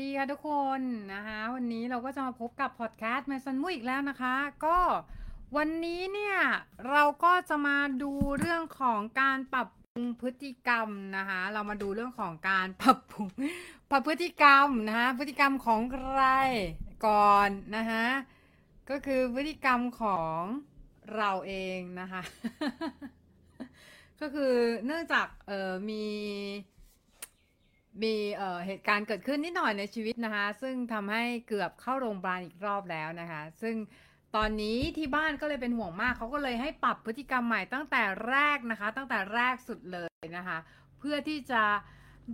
ดีค่ะทุกคนนะคะวันนี้เราก็จะมาพบกับพอดแคสต์แมซันมุอีกแล้วนะคะ ก็วันนี้เนี่ยเราก็จะมาดูเรื่องของการปรับปรุงพฤติกรรมนะคะเรามาดูเรื่องของการปรับปรุงปรับพฤติกรรมนะคะพฤติกรรมของใครก่อนนะคะก็คือพฤติกรรมของเราเองนะคะก็คือเนื่องจากเออมี มีเเหตุการณ์เกิดขึ้นนิดหน่อยในชีวิตนะคะ ซึ่งทำให้เกือบเข้าโรงพยาบาลอีกรอบแล้วนะคะ ซึ่งตอนนี้ที่บ้านก็เลยเป็นห่วงมากเขาก็เลยให้ปรับพฤติกรรมใหม่ตั้งแต่แรกนะคะ ตั้งแต่แรกสุดเลยนะคะ เพื่อที่จะ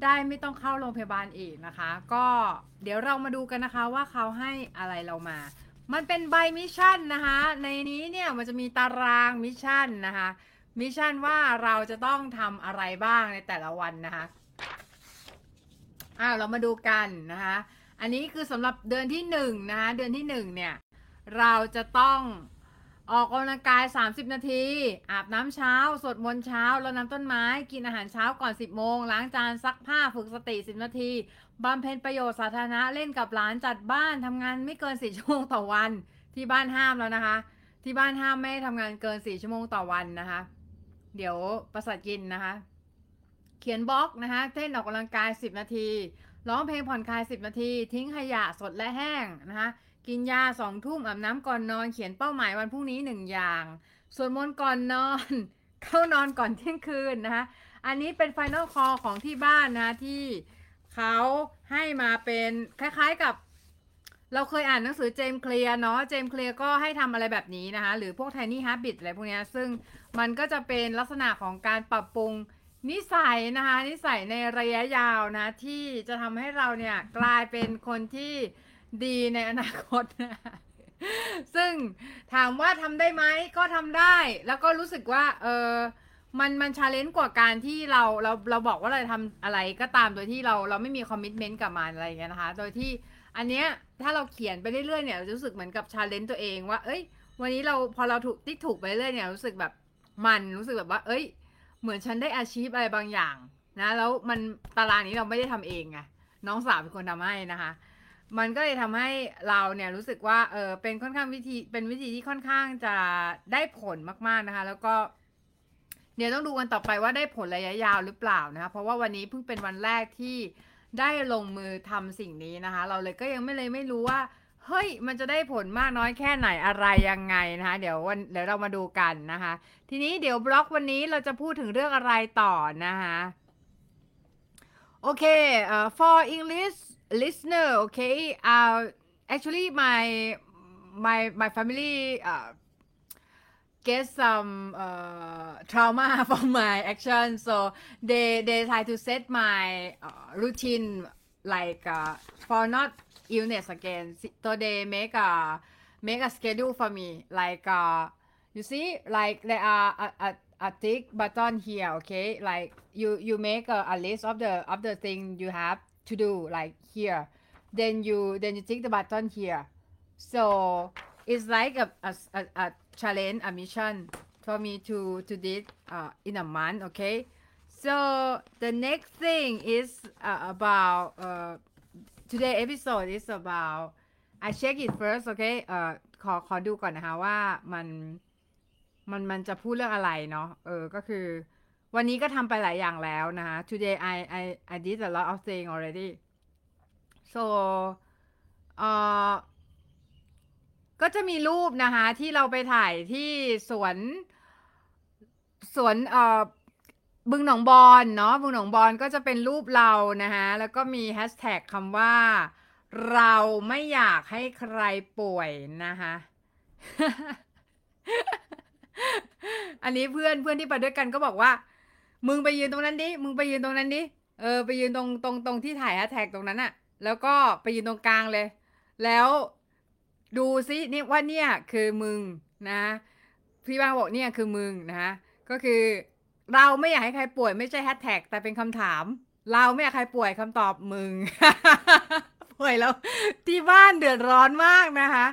ได้ไม่ต้องเข้าโรงพยาบาลอีกนะคะ ก็เดี๋ยวเรามาดูกันนะคะว่าเขาให้อะไรเรามา มันเป็นใบ mission นะคะ ในนี้เนี่ยมันจะมีตาราง mission นะคะมิชชั่นว่าเราจะต้องทำอะไรบ้างในแต่ละวันนะคะ อ่าเรามาดูกันนะคะ อันนี้คือสำหรับเดือนที่หนึ่งนะคะเดือนที่หนึ่งเนี่ยเราจะต้องออกกำลังกาย 30 นาที อาบน้ำเช้า สวดมนต์เช้า รดน้ำต้นไม้ กินอาหารเช้าก่อน 10 โมง ล้างจาน ซักผ้า ฝึกสติ 10 นาที บำเพ็ญประโยชน์สาธารณะ เล่นกับหลาน จัดบ้าน ทำงานไม่เกิน 4 ชั่วโมงต่อวัน ที่บ้านห้ามแล้วนะคะ ที่บ้านห้ามไม่ทำงานเกิน 4 ชั่วโมงต่อวันนะคะ เดี๋ยวประสาทกินนะคะ เขียนบล็อกนะคะเต้นออกกำลังกาย 10 นาที ร้องเพลงผ่อนคลาย 10 นาที ทิ้งขยะสดและแห้งนะคะกินยาสองทุ่มอาบน้ำก่อนนอนเขียนเป้าหมายวันพรุ่งนี้หนึ่งอย่างสวดมนต์ก่อนนอน เข้านอนก่อนเที่ยงคืนนะคะอันนี้เป็น final call ของที่บ้านนะที่เขาให้มาเป็นคล้ายๆกับ เราเคยอ่านหนังสือเจมส์เคลียร์เนาะเจมส์เคลียร์ก็ให้ทำอะไรแบบนี้นะคะ หรือพวก Tiny Habit อะไรพวกนี้ซึ่งมันก็จะเป็นลักษณะของการปรับปรุง นิสัยนะคะนิสัยในระยะยาวนะ ที่จะทำให้เราเนี่ยกลายเป็นคนที่ดีในอนาคตนะซึ่งถามว่าทำได้ไหมก็ทำได้ แล้วก็รู้สึกว่าเออมันมัน challenge กว่าการที่เราเราเราบอกว่าเราทำอะไรก็ตามโดยที่เราเราไม่มี commitment กับมันอะไรอย่างเงี้ยนะคะ โดยที่อันเนี้ยถ้าเราเขียนไปเรื่อยๆเนี่ยเราจะรู้สึกเหมือนกับชาเลนจ์ตัวเองว่า เอ้ย วันนี้เราพอเราถูกติ๊กถูกไปเรื่อยเนี่ยรู้สึกแบบมันรู้สึกแบบว่า เอ้ย เหมือนฉันได้อาชีพอะไรบางอย่างนะแล้วมันตารางนี้เราไม่ได้ทำเองไงน้องสาวเป็นคนทำให้นะคะ มันก็เลยทำให้เราเนี่ยรู้สึกว่าเออเป็นค่อนข้างวิธีเป็นวิธีที่ค่อนข้างจะได้ผลมากๆนะคะ แล้วก็เดี๋ยวต้องดูกันต่อไปว่าได้ผลระยะยาวหรือเปล่านะคะเพราะว่าวันนี้เพิ่งเป็นวันแรกที่ได้ลงมือทำสิ่งนี้นะคะ เราเลยก็ยังไม่เลยไม่รู้ว่า เฮ้ย มันจะได้ผลมากน้อยแค่ไหนอะไรยังไงนะคะ เดี๋ยววันเดี๋ยวเรามาดูกันนะคะ ทีนี้เดี๋ยวบล็อกวันนี้เราจะพูดถึงเรื่องอะไรต่อนะคะโอเคเอ่อ for English listener okay uh actually my my my family uh get some uh trauma from my action so they they try to set my uh, routine like uh, for not illness again. They make a make a schedule for me. Like uh you see like there are a, a, a tick button here okay? Like you you make a, a list of the of the thing you have to do like here. Then you then you tick the button here. So it's like a a, a, a challenge a mission for me to to did uh, in a month okay? So the next thing is uh, about uh, today episode is about I check it first okay เอ่อขอขอดูก่อนนะคะว่ามันมันมันจะพูดเรื่องอะไรเนาะเออก็คือ วันนี้ก็ทำไปหลายอย่างแล้วนะคะ today I I I did a lot of thing already so เอ่อก็จะมีรูปนะคะที่เราไปถ่ายที่สวนสวนเอ่อ บึงหนองบอนเนาะบึงหนองบอนก็จะเป็นรูปเรานะคะแล้วก็มีแฮชแท็กคำว่า เราไม่อยากให้ใครป่วยนะคะอันนี้เพื่อนเพื่อนที่ไปด้วยกันก็บอกว่า มึงไปยืนตรงนั้นดิมึงไปยืนตรงนั้นดิเออไปยืนตรงตรงตรงที่ถ่ายแฮชแท็กตรงนั้นอะแล้วก็ไปยืนตรงกลางเลย แล้วดูซินี่ว่าเนี่ยคือมึงนะ พี่บ้างบอกเนี่ยคือมึงนะก็คือ เราไม่อยากให้ใครป่วยไม่ใช่แฮชแท็กแต่เป็นคำถาม เราไม่อยากใครป่วยคำตอบมึง ป่วยแล้ว ที่บ้านเดือดร้อนมากนะคะ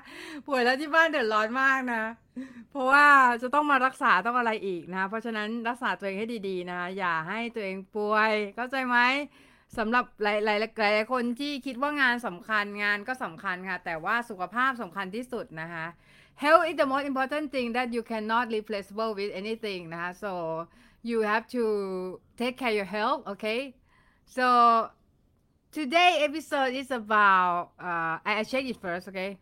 ป่วยแล้วที่บ้านเดือดร้อนมากนะ เพราะว่าจะต้องมารักษาต้องอะไรอีกนะ เพราะฉะนั้นรักษาตัวเองให้ดีๆนะ อย่าให้ตัวเองป่วย เข้าใจไหมสำหรับหลายหลายหลายคนที่คิดว่างานสำคัญงานก็สำคัญค่ะ แต่ว่าสุขภาพสำคัญที่สุดนะคะ health is the most important thing that you cannot replaceable with anything นะคะ so you have to take care of your health okay so today episode is about uh, I, check it first okay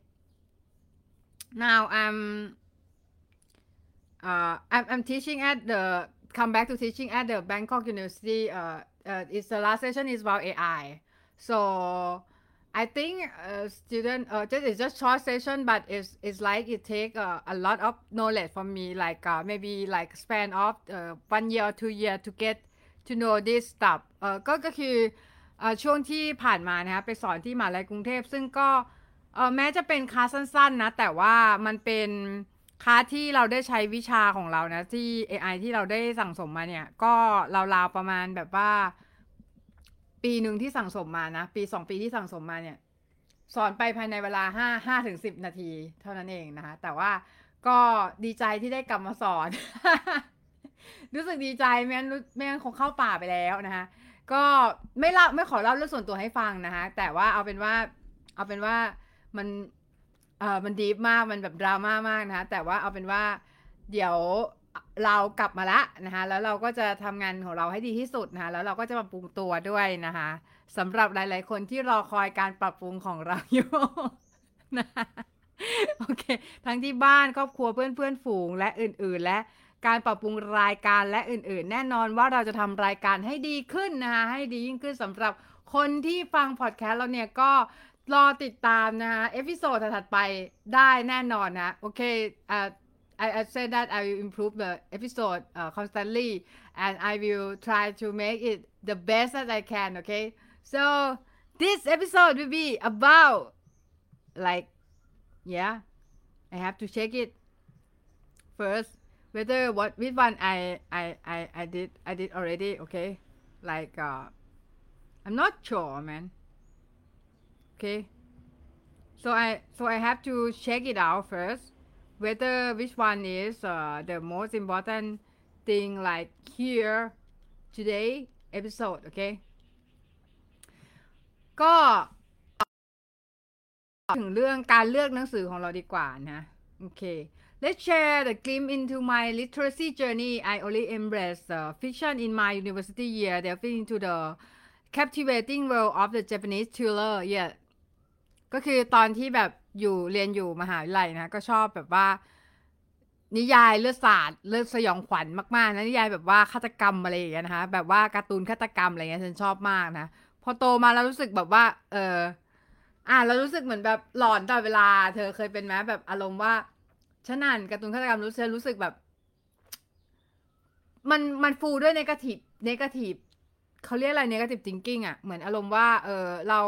now I'm uh, I'm, I'm teaching at the come back to teaching at the Bangkok University uh, uh, it's the last session is about AI. So I think uh, student uh, just it's just short session, but it's it's like it take uh, a lot of knowledge from me, like uh, maybe like span of uh, one year or two year to get to know this stuff เออก็ก็คือเออช่วงที่ผ่านมานะคะไปสอนที่มหาลัยกรุงเทพ ซึ่งก็เออแม้จะเป็นคลาสสั้นๆนะ แต่ว่ามันเป็นคลาสที่เราได้ใช้วิชาของเรานะ ที่ AI ที่เราได้สั่งสมมาเนี่ย ก็ราวๆประมาณแบบว่า ปีหนึ่งที่สั่งสมมานะ ปีสองปีที่สั่งสมมาเนี่ย สอนไปภายในเวลาห้าห้าถึงสิบนาที เท่านั้นเองนะคะ แต่ว่าก็ดีใจที่ได้กลับมาสอน รู้สึกดีใจไม่งั้นรู้ไม่งั้นคงเข้าป่าไปแล้วนะคะก็ไม่เล่าไม่ขอเล่าเรื่องส่วนตัวให้ฟังนะคะแต่ว่าเอาเป็นว่า เอาเป็นว่ามันเออมันดีฟมากมันแบบดราม่ามากนะคะแต่ว่าเอาเป็นว่าเดี๋ยว เรากลับมาละนะคะแล้วเราก็จะทำงานของเราให้ดีที่สุดนะคะแล้วเราก็จะปรับปรุงตัวด้วยนะคะสำหรับหลาย ๆ คนที่รอคอยการปรับปรุงของเราอยู่นะโอเค ทั้งที่บ้านครอบครัวเพื่อนเพื่อนๆฝูงและอื่น ๆ และการปรับปรุงรายการและอื่น ๆ แน่นอนว่าเราจะทำรายการให้ดีขึ้นนะคะให้ดียิ่งขึ้นสำหรับคนที่ฟังพอดแคสต์เราเนี่ยก็รอติดตามนะคะเอพิโซดถัดไปได้แน่นอนนะ โอเคอ่า I, I said that I will improve the episode uh, constantly and I will try to make it the best that I can, okay? So this episode will be about like yeah, I have to check it first whether what which one I I I, I did I did already, okay? Like uh I'm not sure, man. Okay. So I so I have to check it out first whether which one is uh, the most important thing like here today episode okay ก็ถึงเรื่องการเลือกหนังสือของเราดีกว่านะโอเค Let's share the glimpse into my literacy journey. I only embraced uh, fiction in my university year, delving into the captivating world of the Japanese thriller. Yeah. ก็คือตอนที่แบบ อยู่เรียนอยู่มหาวิทยาลัยนะก็ชอบแบบว่า นิยายเลือดสาดเลือดสยองขวัญมากๆนะนิยายแบบว่าฆาตกรรมอะไรอย่างเงี้ยนะคะแบบว่าการ์ตูนฆาตกรรมอะไรเงี้ยฉันชอบมากนะพอโตมาแล้วรู้สึกแบบว่า เอออ่านแล้วรู้สึกเหมือนแบบหลอนตลอดเวลา เธอเคยเป็นไหมแบบอารมณ์ว่าฉันอ่านการ์ตูนฆาตกรรมรู้สึกรู้สึกแบบ มันมันฟูด้วยเนกาทีฟเนกาทีฟเขาเรียกอะไรเนกาทีฟ thinking อะเหมือนอารมณ์ว่า เออเรา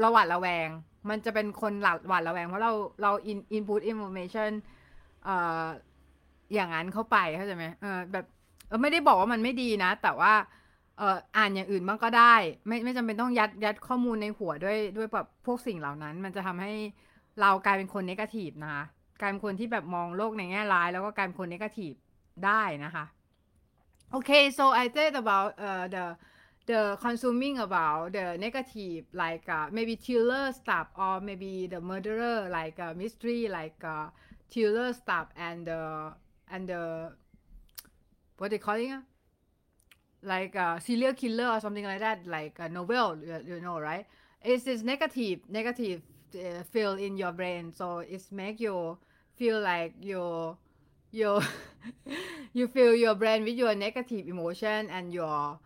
เราหวาดระแวง มันจะเป็นคนหวาดหวาดระแวง เพราะเราเรา in input information เอ่ออย่างนั้นเข้าไปเข้าใจไหมเออแบบไม่ได้บอกว่ามันไม่ดีนะ แต่ว่าเอ่ออ่านอย่างอื่นบ้างก็ได้ ไม่ไม่จำเป็นต้องยัดยัดข้อมูลในหัวด้วยด้วยแบบพวกสิ่งเหล่านั้น มันจะทำให้เรากลายเป็นคน negative นะคะกลายเป็นคนที่แบบมองโลกในแง่ร้าย แล้วก็กลายเป็นคนเนกาทีฟได้นะคะ Okay, so I said about uh, the the consuming about the negative like uh, maybe thriller stuff or maybe the murderer like uh, mystery like uh, thriller stuff and the and the what they calling it? like a serial killer or something like that like a novel you, you know right it's this negative negative uh, feel in your brain so it's make you feel like your your you feel your brain with your negative emotion and your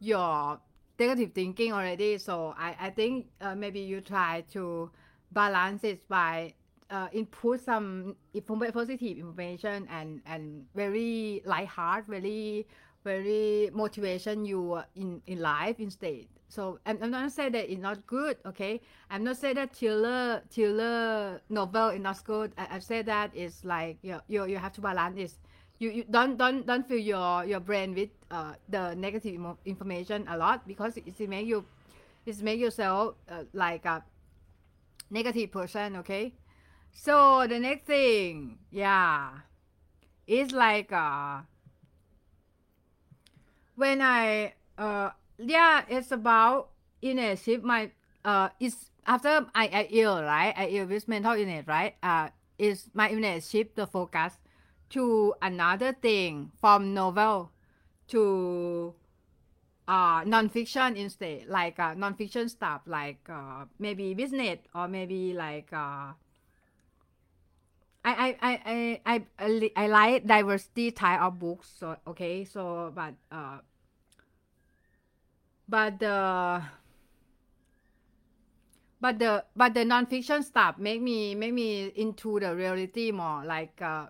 your negative thinking already so i i think uh, maybe you try to balance it by uh, input some positive information and and very light heart very very motivation you in in life instead. So I'm, I'm not saying that it's not good okay? I'm not saying that thriller thriller novel is not good. I, I say that it's like you, you you have to balance it you, you don't don't don't fill your your brain with uh, the negative information a lot because it, make you it make yourself uh, like a negative person okay? So the next thing yeah is like uh when I uh yeah it's about in a shift my uh it's after I I ill right? I ill with mental illness right? Uh is my illness shift the focus to another thing from novel to uh non-fiction instead like uh, non-fiction stuff like uh, maybe business or maybe like uh, I, I, I, I, I, I like diversity type of books so okay so but uh but the but the but the non-fiction stuff make me make me into the reality more like uh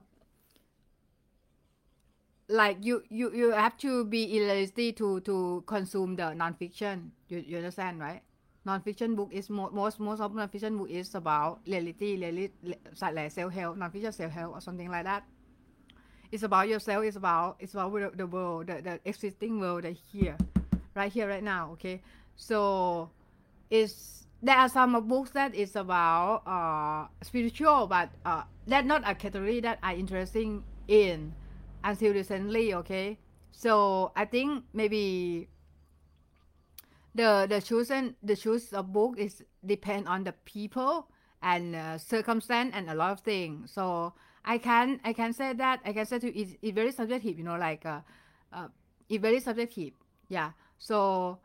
like you you you have to be in to to consume the non-fiction. You, you understand right? Non-fiction book is mo- most most of non-fiction book is about reality reality like self-help non-fiction self-help or something like that. It's about yourself it's about it's about the, the world the, the existing world that here right here right now okay? So it's there are some books that is about uh spiritual but uh that's not a category that i interesting in until recently okay? So i think maybe the the chosen the choose of book is depend on the people and uh, circumstance and a lot of things so i can i can say that i can say to it's, it's very subjective you know like uh, uh it's very subjective yeah. So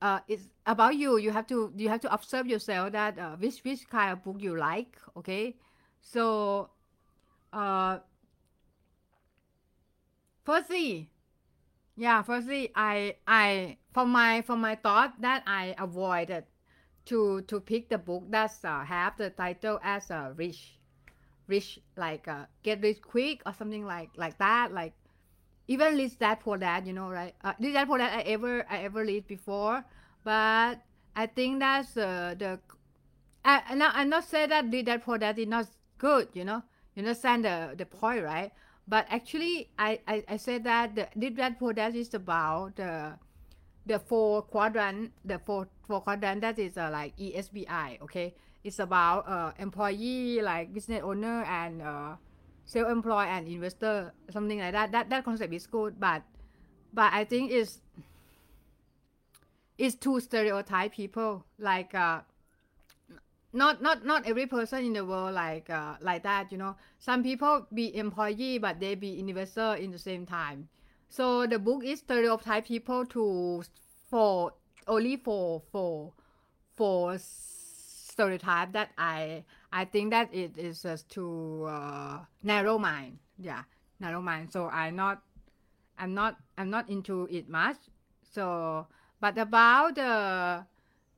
uh, it's about you you have to you have to observe yourself that uh, which which kind of book you like okay? So uh firstly yeah firstly i i for my for my thought that i avoided to to pick the book that's uh, have the title as a uh, rich rich like uh, get rich quick or something like like that like even rich that for that you know right? Uh, rich dad poor dad i ever i ever read before but i think that's uh, the I, I not i'm not say that rich dad poor dad is not good you know? You understand the the point right but actually i i, I said that the dad poor dad is about the the four quadrant the four four quadrant that is uh, like esbi okay? It's about uh, employee like business owner and uh, self-employed and investor something like that. That that concept is good but but i think it's it's too stereotype people. Like uh not not not every person in the world like uh, like that you know some people be employee but they be investor in the same time so the book is stereotype people to for only for for for stereotype that i i think that it is just too uh, narrow mind yeah narrow mind so i not i'm not i'm not into it much so but about the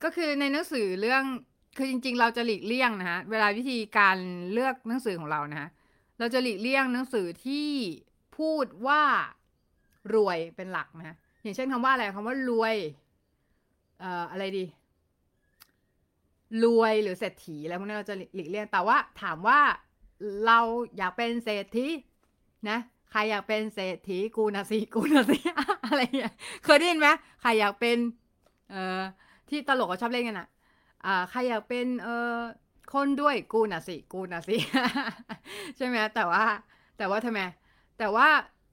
ก็คือในหนังสือเรื่อง คือจริง ๆ เราจะหลีกเลี่ยงนะฮะ เวลาวิธีการเลือกหนังสือของเรานะฮะ เราจะหลีกเลี่ยงหนังสือที่พูดว่ารวยเป็นหลักนะฮะอย่างเช่นคำว่าอะไรคำว่ารวย เอ่อ อะไรดี รวยหรือเศรษฐีอะไรพวกนี้เราจะหลีกเลี่ยง แต่ว่าถามว่าเราอยากเป็นเศรษฐีนะ ใครอยากเป็นเศรษฐีกูนะสิกูนะสิอะไรอย่างเงี้ยเคยได้ยินไหมใครอยากเป็น เอ่อ ที่ตลกก็ชอบเล่นกันอะ อ่าใครอยากเป็นเออคนด้วยกูน่ะสิ กูน่ะสิ ใช่ไหมแต่ว่า แต่ว่าทำไมแต่ว่า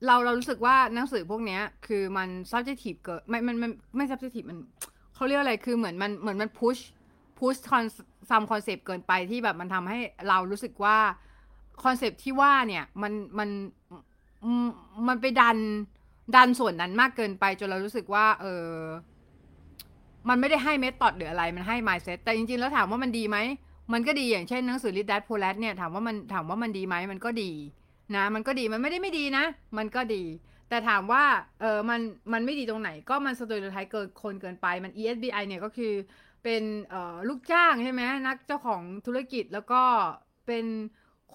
เราเรารู้สึกว่าหนังสือพวกเนี้ย คือมัน subjective เกิดไม่มันมันไม่ subjective มันเขาเรียกอะไรคือเหมือนมันเหมือนมัน push push consume concept เกินไปที่แบบมันทำให้เรารู้สึกว่า concept ที่ว่าเนี่ยมันมันมันไปดันดันส่วนนั้นมากเกินไปจนเรารู้สึกว่า เออ มันไม่ได้ให้ method หรืออะไรมันให้ mindset แต่จริงๆ แล้วถามว่ามันดีไหม มันก็ดีอย่างเช่นหนังสือ Rich Dad Poor Dad เนี่ยถามว่ามันถามว่ามันดีไหมมันก็ดีนะ มันก็ดีมันไม่ได้ไม่ดีนะ มันก็ดี แต่ถามว่าเออมันมันไม่ดีตรงไหน ก็มันสตอรี่ไทยเกินคนเกินไปมัน ESBI เนี่ยก็คือเป็นเอ่อลูกจ้างใช่ไหมนักเจ้าของธุรกิจแล้วก็เป็น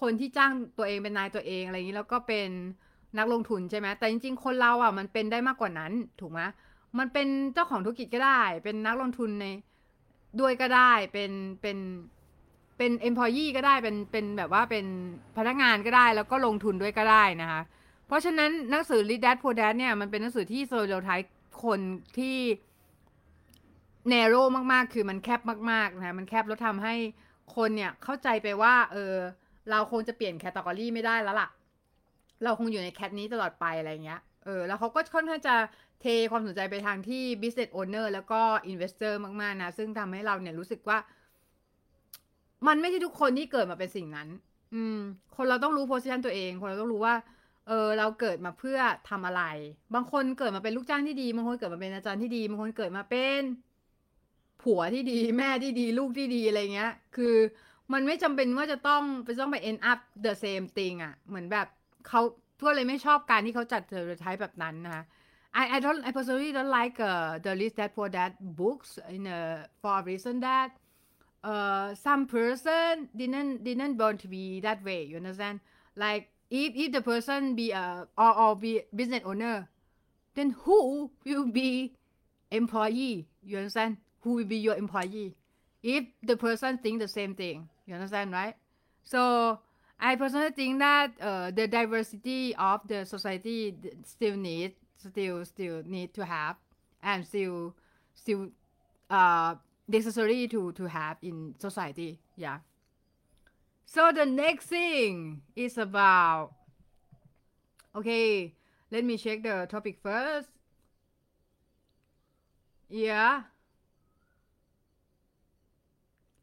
คนที่จ้างตัวเองเป็นนายตัวเองอะไรอย่างนี้แล้วก็เป็นนักลงทุนใช่ไหมแต่จริง ๆ คนเราอะมันเป็นได้มากกว่านั้นถูกไหม มันเป็นเจ้าของธุรกิจก็ได้ เป็นนักลงทุนในด้วยก็ได้ เป็นเป็นเป็น employee ก็ได้ เป็นเป็นแบบว่าเป็นพนักงานก็ได้ แล้วก็ลงทุนด้วยก็ได้นะคะ เพราะฉะนั้นหนังสือ Rich Dad Poor Dad เนี่ยมันเป็นหนังสือที่ stereotype คนที่ narrow มากๆ คือมันแคบมากๆนะคะมันแคบแล้วทำให้คนเนี่ยเข้าใจไปว่า เออ เราคงจะเปลี่ยน category ไม่ได้แล้วล่ะ เราคงอยู่ใน cat นี้ตลอดไปอะไรเงี้ย เออ แล้วเขาก็ค่อนข้างจะ เทความสนใจไปทางที่ business owner แล้วก็ investor มาก ๆ นะ ซึ่งทำให้เราเนี่ยรู้สึกว่า มันไม่ใช่ทุกคนที่เกิดมาเป็นสิ่งนั้น อืม คนเราต้องรู้ position ตัวเอง คนเราต้องรู้ว่า เออ เราเกิดมาเพื่อทำอะไร บางคนเกิดมาเป็นลูกจ้างที่ดี บางคนเกิดมาเป็นอาจารย์ที่ดี บางคนเกิดมาเป็น ผัวที่ดี แม่ที่ดี ลูกที่ดีอะไรเงี้ย คือมันไม่จำเป็นว่าจะต้องไปต้องไป end up the same thing อะเหมือนแบบเขาก็เลยไม่ชอบการที่เขาจัด stereotype แบบนั้นนะคะ I I don't I personally don't like uh, the list that for that books in uh, for a reason that uh, some person didn't didn't born to be that way you understand? Like if if the person be a or, or be business owner then who will be employee you understand? Who will be your employee if the person think the same thing you understand right? So I personally think that uh, the diversity of the society still need still still need to have and still still uh necessary to to have in society yeah so the next thing is about okay let me check the topic first yeah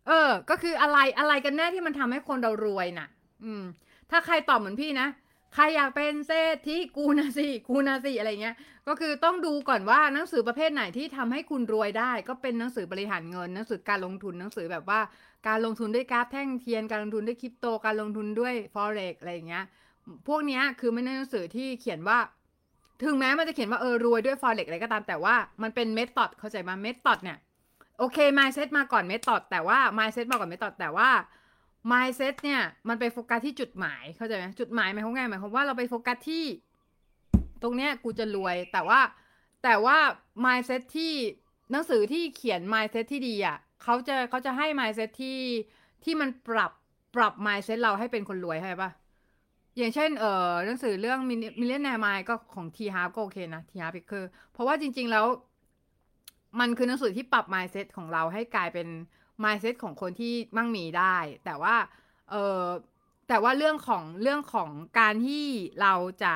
เออ ก็คืออะไรอะไรกันแน่ที่มันทำให้คนเรารวยน่ะ อืม ถ้าใครตอบเหมือนพี่นะ ใครอยากเป็นเศรษฐีกูนะสิกูนะสิอะไรเงี้ย ก็คือต้องดูก่อนว่าหนังสือประเภทไหนที่ทำให้คุณรวยได้ ก็เป็นหนังสือบริหารเงินหนังสือการลงทุนหนังสือแบบว่า การลงทุนด้วยกราฟแท่งเทียนการลงทุนด้วยคริปโตการลงทุนด้วย forex อะไรเงี้ย พวกเนี้ยคือไม่ใช่หนังสือที่เขียนว่า ถึงแม้มันจะเขียนว่าเออรวยด้วย forex อะไรก็ตามแต่ว่ามันเป็นเมธอดเข้าใจมาเมธอดเนี่ยโอเค mindset มาก่อนเมธอดแต่ว่า mindset มาก่อนเมธอดแต่ว่า mindset เนี่ย มันไปโฟกัสที่จุดหมายเข้าใจไหมจุดหมายหมายความไงหมายความว่าเราไปโฟกัสที่ ตรงเนี้ยกูจะรวย แต่ว่า แต่ว่า mindset ที่หนังสือที่เขียน mindset ที่ดีอะเขาจะเขาจะให้ mindset ที่ที่มันปรับปรับ mindset เราให้เป็นคนรวยใช่ปะอย่างเช่น เออหนังสือเรื่องMillionaire Mind ก็ของ T. Harv ก็โอเคนะ T. Harv คือเพราะว่าจริง ๆ แล้ว มันคือหนังสือที่ปรับ mindset ของเราให้กลายเป็น mindset ของคนที่มั่งมีได้ แต่ว่าเออแต่ว่าเรื่องของเรื่องของการที่เราจะ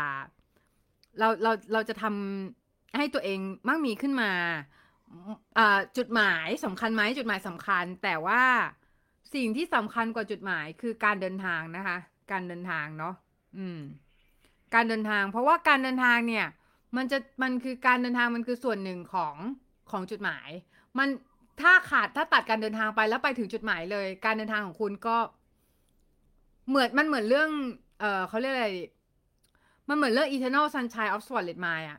เราเราเราจะทำให้ตัวเองมั่งมีขึ้นมาจุดหมายสำคัญไหมจุดหมายสำคัญ แต่ว่าสิ่งที่สำคัญกว่าจุดหมายคือการเดินทางนะคะ การเดินทางเนาะอืม การเดินทาง เพราะว่าการเดินทางเนี่ย มันจะมันคือการเดินทางมันคือส่วนหนึ่งของของจุดหมาย มัน ถ้าขาดถ้าตัดการเดินทางไปแล้วไปถึงจุดหมายเลย การเดินทางของคุณก็ เหมือนมันเหมือนเรื่อง เออเขาเรียกอะไร มันเหมือนเรื่อง Eternal Sunshine of Spotless Mind อะ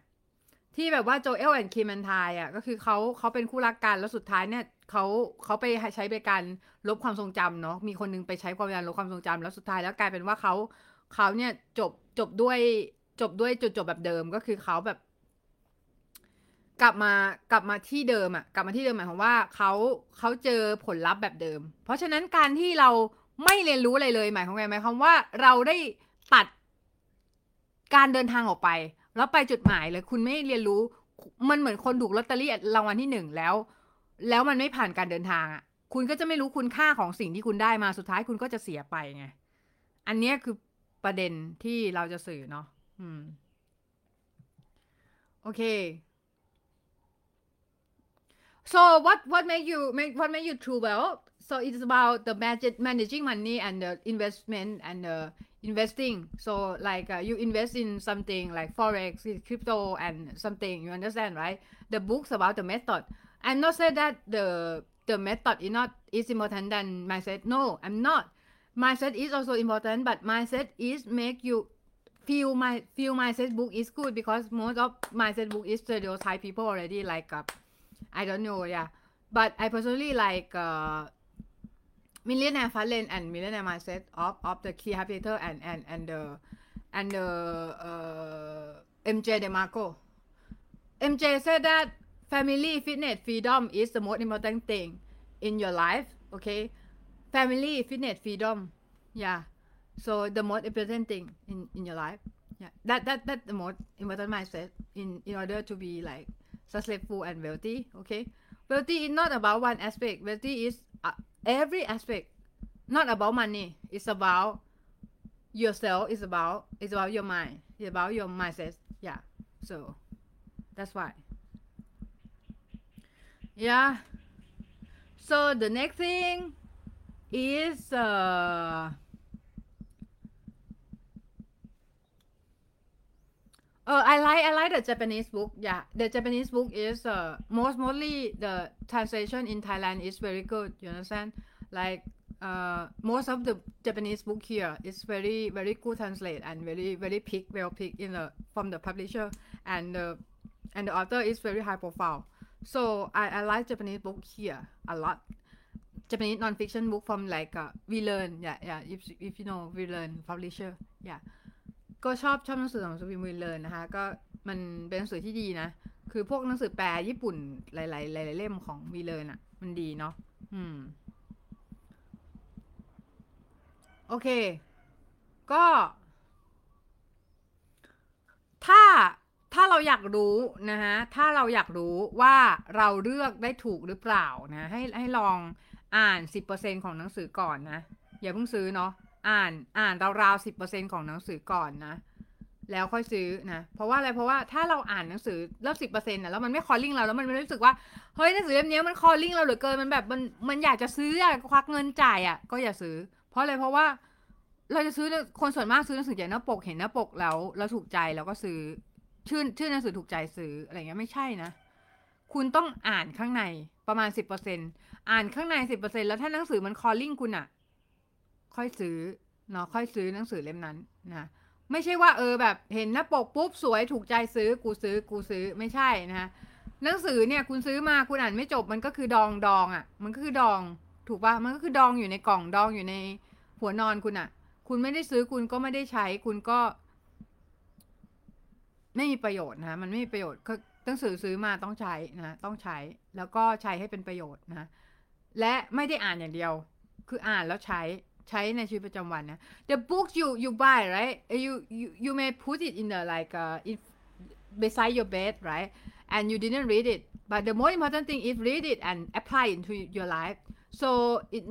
ที่แบบว่าโจเอลแอนด์คีมันทายอะก็คือเขาเขาเป็นคู่รักกันแล้วสุดท้ายเนี่ยเขาเขาไปใช้ไปการลบความทรงจำเนาะมีคนนึงไปใช้ความยานลบความทรงจำแล้วสุดท้ายแล้วกลายเป็นว่าเขาเขาเนี่ยจบจบด้วยจบด้วยจุดจบแบบเดิมก็คือเขาแบบ กลับมากลับมาที่เดิมอะกลับมาที่เดิมหมายความว่าเขาเขาเจอผลลัพธ์แบบเดิม เพราะฉะนั้นการที่เราไม่เรียนรู้อะไรเลยหมายความไงหมายความว่าเราได้ตัดการเดินทางออกไป แล้วไปจุดหมายเลย คุณไม่เรียนรู้มันเหมือนคนถูกลอตเตอรี่รางวัลที่หนึ่งแล้ว แล้วมันไม่ผ่านการเดินทางอะคุณก็จะไม่รู้คุณค่าของสิ่งที่คุณได้มาสุดท้ายคุณก็จะเสียไปไงอันนี้คือประเด็นที่เราจะสื่อเนาะอืม โอเค so what what make you make what make you true well so it's about the manage, managing money and the investment and the investing. So like uh, you invest in something like forex crypto and something you understand right? The books about the method. I'm not saying that the the method is not is important than mindset. No i'm not. Mindset is also important but mindset is make you feel my feel mindset book is good because most of mindset book is stereotype people already like uh, I don't know, yeah. But I personally like uh, Millionaire Fallen and Millionaire Mindset of, of the Key Capital and and and the and the uh, MJ DeMarco. MJ said that family, fitness, freedom is the most important thing in your life. Okay, family, fitness, freedom. Yeah. So the most important thing in in your life. Yeah. That that that's the most important mindset in in order to be like successful and wealthy okay? Wealthy is not about one aspect. Wealthy is uh, every aspect not about money. It's about yourself it's about it's about your mind it's about your mindset. Yeah so that's why. Yeah so the next thing is uh Uh, I like I like the Japanese book. Yeah, the Japanese book is uh most mostly the translation in Thailand is very good. You understand? Like uh most of the Japanese book here is very very good translate and very very pick well pick in the from the publisher and the and the author is very high profile. So I I like Japanese book here a lot. Japanese non-fiction book from like uh, we learn yeah yeah if if you know we learn publisher yeah ก็ชอบชอบหนังสือของสวีมือเลนนะคะ ก็มันเป็นหนังสือที่ดีนะ คือพวกหนังสือแปลญี่ปุ่นหลาย ๆ หลาย ๆ เล่มของวีเลยนอะมันดีเนาะอืม โอเค ก็ ถ้าถ้าเราอยากรู้นะฮะ ถ้าเราอยากรู้ว่าเราเลือกได้ถูกหรือเปล่านะ ให้ให้ลองอ่าน 10%ของหนังสือก่อนนะ อย่าเพิ่งซื้อเนาะ อ่านอ่านราวๆสิบเปอร์เซ็นของหนังสือก่อนนะแล้วค่อยซื้อนะ เพราะว่าอะไร เพราะว่าถ้าเราอ่านหนังสือแล้วสิบเปอร์เซ็นต์นะแล้วมันไม่ calling เรา แล้วมันไม่รู้สึกว่า เฮ้ยหนังสือเล่มนี้มัน calling เราเหลือเกิน มันแบบมันมันอยากจะซื้ออะควักเงินจ่ายอะก็อย่าซื้อ เพราะอะไร เพราะว่า เราจะซื้อคนส่วนมากซื้อหนังสือจากหน้าปกเห็นหน้าปกแล้วเราถูกใจแล้วก็ซื้อ ชื่อชื่อหนังสือถูกใจซื้ออะไรเงี้ยไม่ใช่นะ คุณต้องอ่านข้างในประมาณสิบเปอร์เซ็นต์อ่านข้างในสิบเปอร์เซ็นต์แล้วถ้าหนังสือมัน calling คุณอะ ค่อยซื้อเนาะค่อยซื้อหนังสือเล่มนั้นนะไม่ใช่ว่าเออแบบเห็นหน้าปกปุ๊บสวยถูกใจซื้อกูซื้อกูซื้อไม่ใช่นะหนังสือเนี่ยคุณซื้อมาคุณอ่านไม่จบมันก็คือดองดองอะ่ะ มันก็คือดองถูกปะมันก็คือดองอยู่ในกล่องดองอยู่ในหัวนอนคุณอะ่ะ คุณไม่ได้ซื้อคุณก็ไม่ได้ใช้คุณก็ ไม่มีประโยชน์นะมันไม่มีประโยชน์ก็หนังสือซื้อมาต้องใช้นะต้องใช้แล้วก็ใช้ให้เป็นประโยชน์นะและไม่ได้อ่านอย่างเดียว คืออ่านแล้วใช้ ใช้ในชีวิตประจำวันนะ the books you you buy right you you you may put it in the like uh in beside your bed right and you didn't read it but the more important thing is read it and apply it into your life so it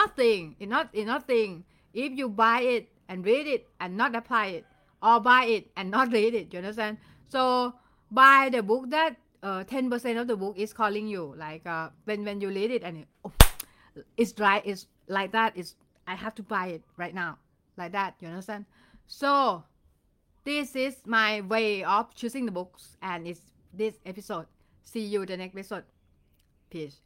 nothing it not it nothing if you buy it and read it and not apply it or buy it and not read it you understand so buy the book that uh, 10% of the book is calling you like uh, when when you read it and it, oh, it's right it's like that it's I have to buy it right now. Like that you understand? So this is my way of choosing the books and it's this episode. See you the next episode. Peace